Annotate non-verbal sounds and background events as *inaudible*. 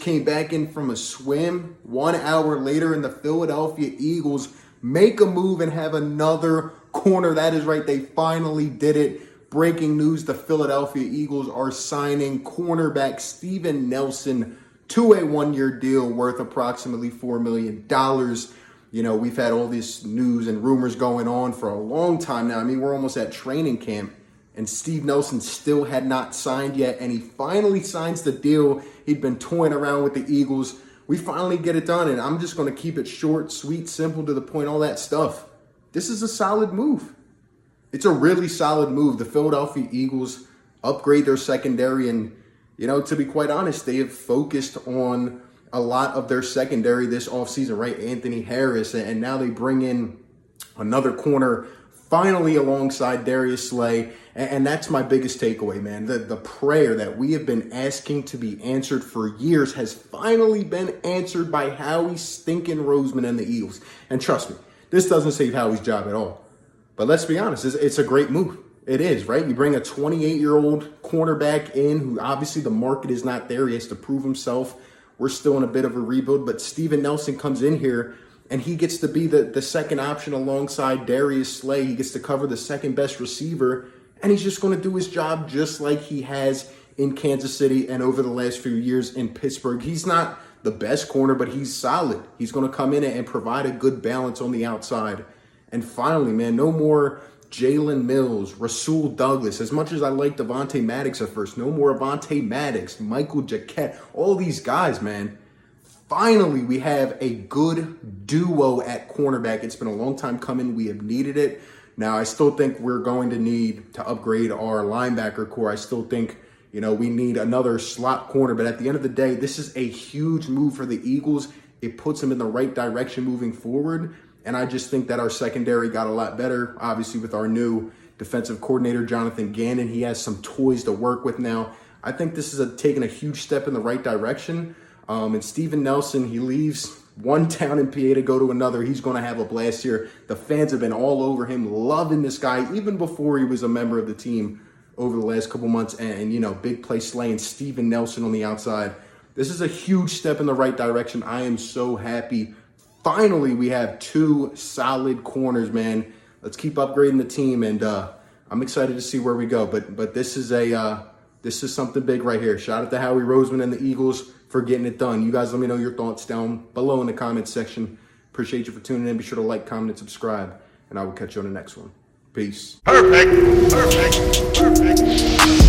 came back in from a swim. One hour later, and the Philadelphia Eagles make a move and have another corner. That is right, they finally did it. Breaking news the Philadelphia Eagles are signing cornerback Steven Nelson to a one year deal worth approximately $4 million. You know, we've had all this news and rumors going on for a long time now. I mean, we're almost at training camp and Steve Nelson still had not signed yet, and he finally signs the deal. He'd been toying around with the Eagles. We finally get it done, and I'm just going to keep it short, sweet, simple, to the point, all that stuff. This is a solid move. It's a really solid move. The Philadelphia Eagles upgrade their secondary, and, you know, to be quite honest, they have focused on a lot of their secondary this offseason, right? Anthony Harris, and now they bring in another corner finally alongside Darius Slay. And, that's my biggest takeaway, man. The, the prayer that we have been asking to be answered for years has finally been answered by Howie Stinking Roseman and the Eagles. And trust me, this doesn't save Howie's job at all. But let's be honest, it's, it's a great move. It is, right? You bring a 28 year old cornerback in who obviously the market is not there. He has to prove himself. We're still in a bit of a rebuild, but Steven Nelson comes in here and he gets to be the, the second option alongside Darius Slay. He gets to cover the second best receiver, and he's just going to do his job just like he has in Kansas City and over the last few years in Pittsburgh. He's not the best corner, but he's solid. He's going to come in and provide a good balance on the outside. And finally, man, no more Jalen Mills, Rasul Douglas. As much as I like Devontae Maddox at first, no more Avonte Maddox, Michael Jacquet, all these guys, man finally we have a good duo at cornerback. It's been a long time coming. We have needed it. Now, I still think we're going to need to upgrade our linebacker corps. I still think, you know, we need another slot corner. But at the end of the day, this is a huge move for the Eagles. It puts them in the right direction moving forward. And I just think that our secondary got a lot better, obviously, with our new defensive coordinator, Jonathan Gannon. He has some toys to work with now. I think this is a, taking a huge step in the right direction. Um, and Steven Nelson, he leaves one *laughs* town in PA to go to another. He's going to have a blast here. The fans have been all over him, loving this guy, even before he was a member of the team over the last couple months. And, you know, big play slaying Steven Nelson on the outside. This is a huge step in the right direction. I am so happy. Finally, we have two solid corners, man. Let's keep upgrading the team, and uh, I'm excited to see where we go. But but this is a uh, this is something big right here. Shout out to Howie Roseman and the Eagles for getting it done. You guys let me know your thoughts down below in the comments section. Appreciate you for tuning in. Be sure to like, comment, and subscribe. And I will catch you on the next one. Peace. Perfect. Perfect. Perfect.